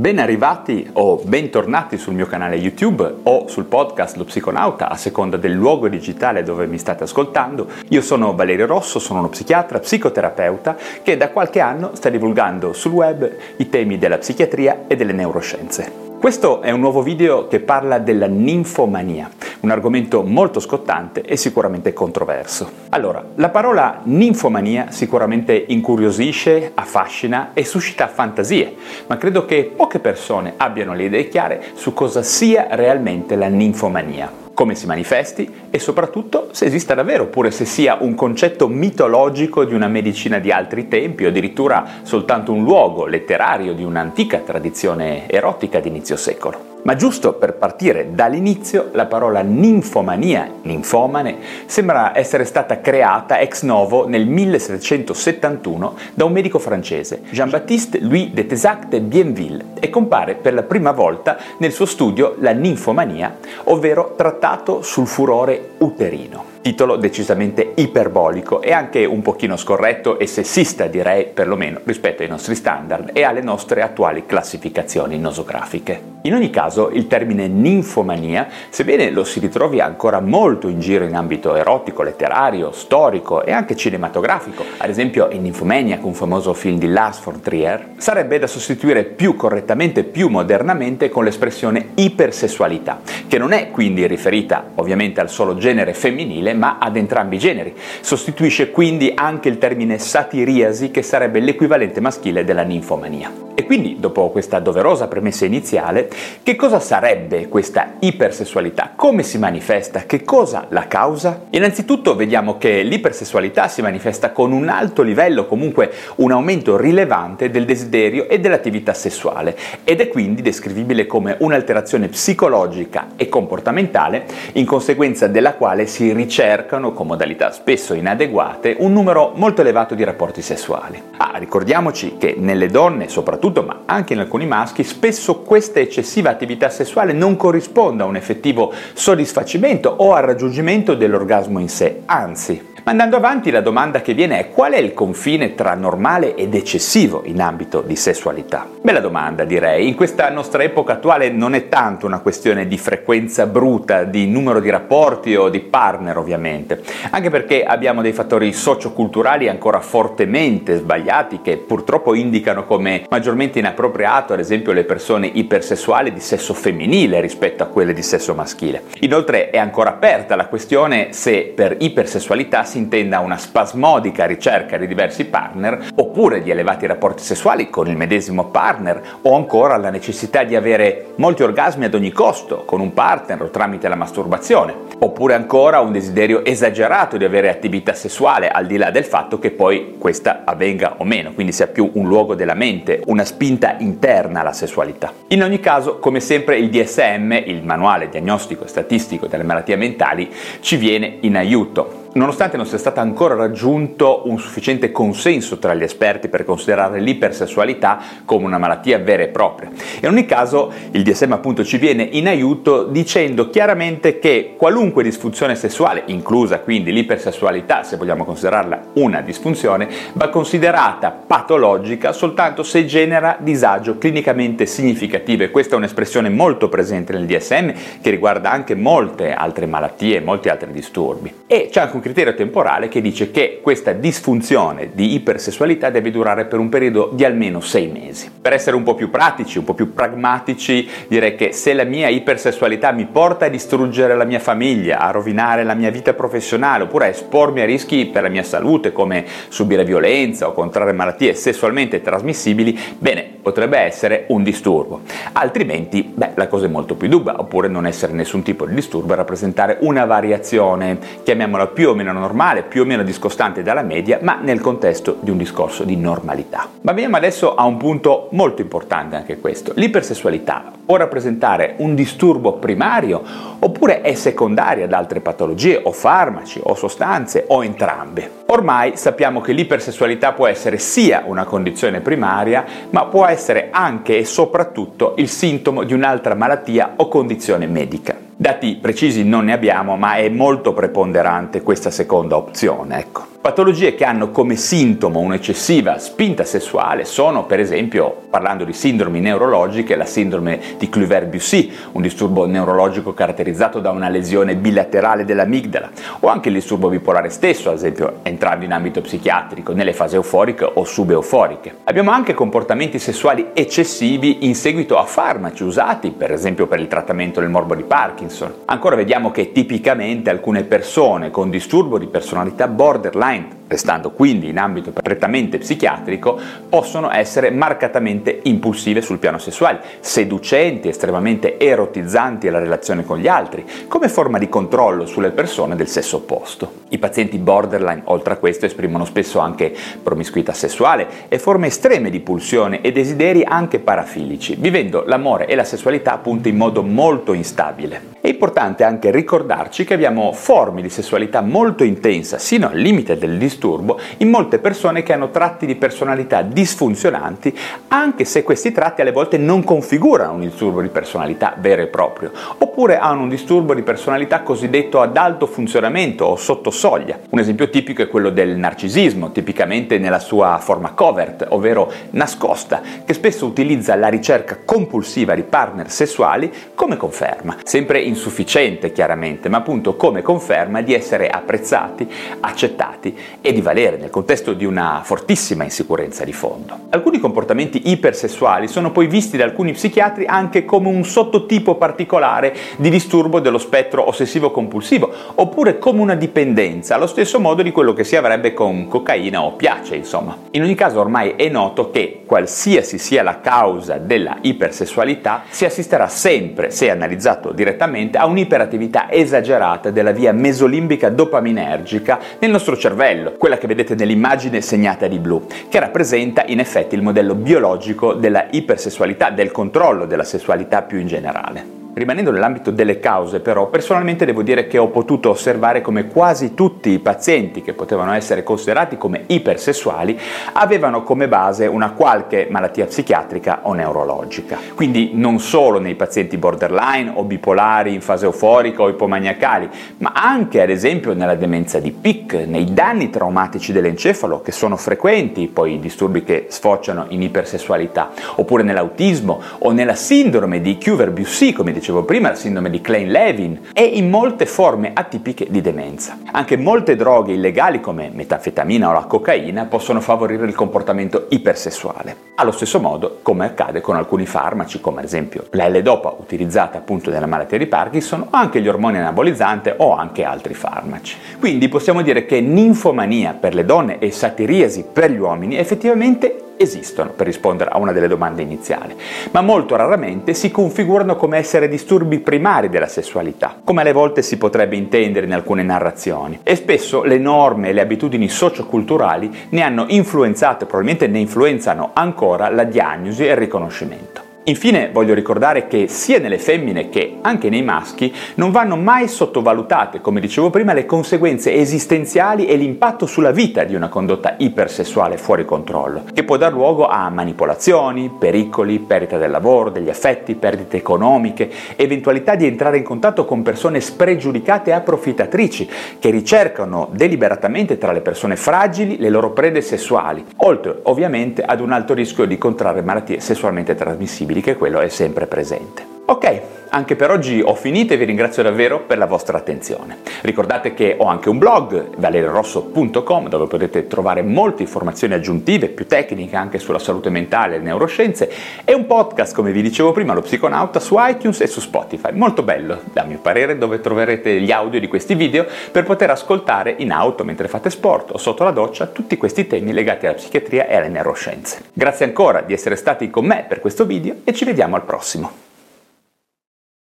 Ben arrivati o bentornati sul mio canale YouTube o sul podcast Lo Psiconauta, a seconda del luogo digitale dove mi state ascoltando. Io sono Valerio Rosso, sono uno psichiatra, psicoterapeuta che da qualche anno sta divulgando sul web i temi della psichiatria e delle neuroscienze. Questo è un nuovo video che parla della ninfomania, un argomento molto scottante e sicuramente controverso. Allora, la parola ninfomania sicuramente incuriosisce, affascina e suscita fantasie, ma credo che poche persone abbiano le idee chiare su cosa sia realmente la ninfomania come si manifesti e soprattutto se esista davvero, oppure se sia un concetto mitologico di una medicina di altri tempi o addirittura soltanto un luogo letterario di un'antica tradizione erotica di inizio secolo. Ma giusto per partire dall'inizio, la parola ninfomania, ninfomane, sembra essere stata creata ex novo nel 1771 da un medico francese, Jean-Baptiste Louis de Tesac de Bienville, e compare per la prima volta nel suo studio La ninfomania, ovvero trattato sul furore uterino titolo decisamente iperbolico e anche un pochino scorretto e sessista direi perlomeno rispetto ai nostri standard e alle nostre attuali classificazioni nosografiche. In ogni caso il termine ninfomania, sebbene lo si ritrovi ancora molto in giro in ambito erotico, letterario, storico e anche cinematografico, ad esempio in Nymphomaniac, un famoso film di Lars von Trier, sarebbe da sostituire più correttamente, più modernamente con l'espressione ipersessualità, che non è quindi riferita ovviamente al solo genere femminile, femminile ma ad entrambi i generi. Sostituisce quindi anche il termine satiriasi che sarebbe l'equivalente maschile della ninfomania. E quindi, dopo questa doverosa premessa iniziale, che cosa sarebbe questa ipersessualità? Come si manifesta? Che cosa la causa? Innanzitutto vediamo che l'ipersessualità si manifesta con un alto livello, comunque un aumento rilevante del desiderio e dell'attività sessuale ed è quindi descrivibile come un'alterazione psicologica e comportamentale in conseguenza della quale si ricercano, con modalità spesso inadeguate, un numero molto elevato di rapporti sessuali. Ah, ricordiamoci che nelle donne, soprattutto ma anche in alcuni maschi, spesso questa eccessiva attività sessuale non corrisponde a un effettivo soddisfacimento o al raggiungimento dell'orgasmo in sé, anzi andando avanti la domanda che viene è qual è il confine tra normale ed eccessivo in ambito di sessualità? Bella domanda direi, in questa nostra epoca attuale non è tanto una questione di frequenza bruta, di numero di rapporti o di partner ovviamente, anche perché abbiamo dei fattori socioculturali ancora fortemente sbagliati che purtroppo indicano come maggiormente inappropriato ad esempio le persone ipersessuali di sesso femminile rispetto a quelle di sesso maschile. Inoltre è ancora aperta la questione se per ipersessualità si intenda una spasmodica ricerca di diversi partner oppure di elevati rapporti sessuali con il medesimo partner o ancora la necessità di avere molti orgasmi ad ogni costo con un partner o tramite la masturbazione oppure ancora un desiderio esagerato di avere attività sessuale al di là del fatto che poi questa avvenga o meno, quindi sia più un luogo della mente, una spinta interna alla sessualità. In ogni caso, come sempre il DSM, il manuale diagnostico e statistico delle malattie mentali, ci viene in aiuto Nonostante non sia stato ancora raggiunto un sufficiente consenso tra gli esperti per considerare l'ipersessualità come una malattia vera e propria. In ogni caso il DSM appunto ci viene in aiuto dicendo chiaramente che qualunque disfunzione sessuale, inclusa quindi l'ipersessualità, se vogliamo considerarla una disfunzione, va considerata patologica soltanto se genera disagio clinicamente significativo e questa è un'espressione molto presente nel DSM che riguarda anche molte altre malattie e molti altri disturbi. E c'è anche un criterio temporale che dice che questa disfunzione di ipersessualità deve durare per un periodo di almeno sei mesi. Per essere un po' più pratici, un po' più pragmatici, direi che se la mia ipersessualità mi porta a distruggere la mia famiglia, a rovinare la mia vita professionale oppure a espormi a rischi per la mia salute come subire violenza o contrarre malattie sessualmente trasmissibili, bene, potrebbe essere un disturbo. Altrimenti, beh, la cosa è molto più dubba, oppure non essere nessun tipo di disturbo e rappresentare una variazione, chiamiamola più o meno normale, più o meno discostante dalla media, ma nel contesto di un discorso di normalità. Ma veniamo adesso a un punto molto importante anche questo. L'ipersessualità può rappresentare un disturbo primario oppure è secondaria ad altre patologie o farmaci o sostanze o entrambe. Ormai sappiamo che l'ipersessualità può essere sia una condizione primaria, ma può essere anche e soprattutto il sintomo di un'altra malattia o condizione medica. Dati precisi non ne abbiamo, ma è molto preponderante questa seconda opzione, ecco. Patologie che hanno come sintomo un'eccessiva spinta sessuale sono, per esempio, parlando di sindromi neurologiche, la sindrome di Cluver-Bussy, un disturbo neurologico caratterizzato da una lesione bilaterale dell'amigdala, o anche il disturbo bipolare stesso, ad esempio, entrando in ambito psichiatrico, nelle fasi euforiche o subeuforiche. Abbiamo anche comportamenti sessuali eccessivi in seguito a farmaci usati, per esempio per il trattamento del morbo di Parkinson. Ancora vediamo che tipicamente alcune persone con disturbo di personalità borderline mind restando quindi in ambito prettamente psichiatrico, possono essere marcatamente impulsive sul piano sessuale, seducenti, estremamente erotizzanti alla relazione con gli altri, come forma di controllo sulle persone del sesso opposto. I pazienti borderline, oltre a questo, esprimono spesso anche promiscuità sessuale e forme estreme di pulsione e desideri anche parafilici, vivendo l'amore e la sessualità appunto in modo molto instabile. È importante anche ricordarci che abbiamo forme di sessualità molto intensa, sino al limite del disturbo disturbo in molte persone che hanno tratti di personalità disfunzionanti, anche se questi tratti alle volte non configurano un disturbo di personalità vero e proprio, oppure hanno un disturbo di personalità cosiddetto ad alto funzionamento o sotto soglia. Un esempio tipico è quello del narcisismo, tipicamente nella sua forma covert, ovvero nascosta, che spesso utilizza la ricerca compulsiva di partner sessuali come conferma, sempre insufficiente chiaramente, ma appunto come conferma di essere apprezzati, accettati e e di valere nel contesto di una fortissima insicurezza di fondo. Alcuni comportamenti ipersessuali sono poi visti da alcuni psichiatri anche come un sottotipo particolare di disturbo dello spettro ossessivo-compulsivo, oppure come una dipendenza, allo stesso modo di quello che si avrebbe con cocaina o piace, insomma. In ogni caso ormai è noto che qualsiasi sia la causa della ipersessualità, si assisterà sempre, se analizzato direttamente, a un'iperattività esagerata della via mesolimbica dopaminergica nel nostro cervello, quella che vedete nell'immagine segnata di blu, che rappresenta in effetti il modello biologico della ipersessualità, del controllo della sessualità più in generale. Rimanendo nell'ambito delle cause, però, personalmente devo dire che ho potuto osservare come quasi tutti i pazienti che potevano essere considerati come ipersessuali avevano come base una qualche malattia psichiatrica o neurologica. Quindi non solo nei pazienti borderline o bipolari in fase euforica o ipomaniacali, ma anche ad esempio nella demenza di PIC, nei danni traumatici dell'encefalo che sono frequenti, poi i disturbi che sfociano in ipersessualità, oppure nell'autismo o nella sindrome di Cuver-Bussy, come dicevo prima, la sindrome di Klein-Levin e in molte forme atipiche di demenza. Anche molte droghe illegali come metanfetamina o la cocaina possono favorire il comportamento ipersessuale. Allo stesso modo, come accade con alcuni farmaci, come ad esempio la L-Dopa utilizzata appunto nella malattia di Parkinson, o anche gli ormoni anabolizzanti o anche altri farmaci. Quindi possiamo dire che ninfomania per le donne e satiriasi per gli uomini effettivamente esistono per rispondere a una delle domande iniziali, ma molto raramente si configurano come essere disturbi primari della sessualità, come alle volte si potrebbe intendere in alcune narrazioni. E spesso le norme e le abitudini socioculturali ne hanno influenzato e probabilmente ne influenzano ancora la diagnosi e il riconoscimento. Infine voglio ricordare che sia nelle femmine che anche nei maschi non vanno mai sottovalutate, come dicevo prima, le conseguenze esistenziali e l'impatto sulla vita di una condotta ipersessuale fuori controllo, che può dar luogo a manipolazioni, pericoli, perdita del lavoro, degli affetti, perdite economiche, eventualità di entrare in contatto con persone spregiudicate e approfittatrici, che ricercano deliberatamente tra le persone fragili le loro prede sessuali, oltre ovviamente ad un alto rischio di contrarre malattie sessualmente trasmissibili possibili che quello è sempre presente. Ok, anche per oggi ho finito e vi ringrazio davvero per la vostra attenzione. Ricordate che ho anche un blog, valerirosso.com, dove potete trovare molte informazioni aggiuntive, più tecniche anche sulla salute mentale e le neuroscienze, e un podcast, come vi dicevo prima, lo psiconauta, su iTunes e su Spotify. Molto bello, a mio parere, dove troverete gli audio di questi video per poter ascoltare in auto mentre fate sport o sotto la doccia tutti questi temi legati alla psichiatria e alle neuroscienze. Grazie ancora di essere stati con me per questo video e ci vediamo al prossimo.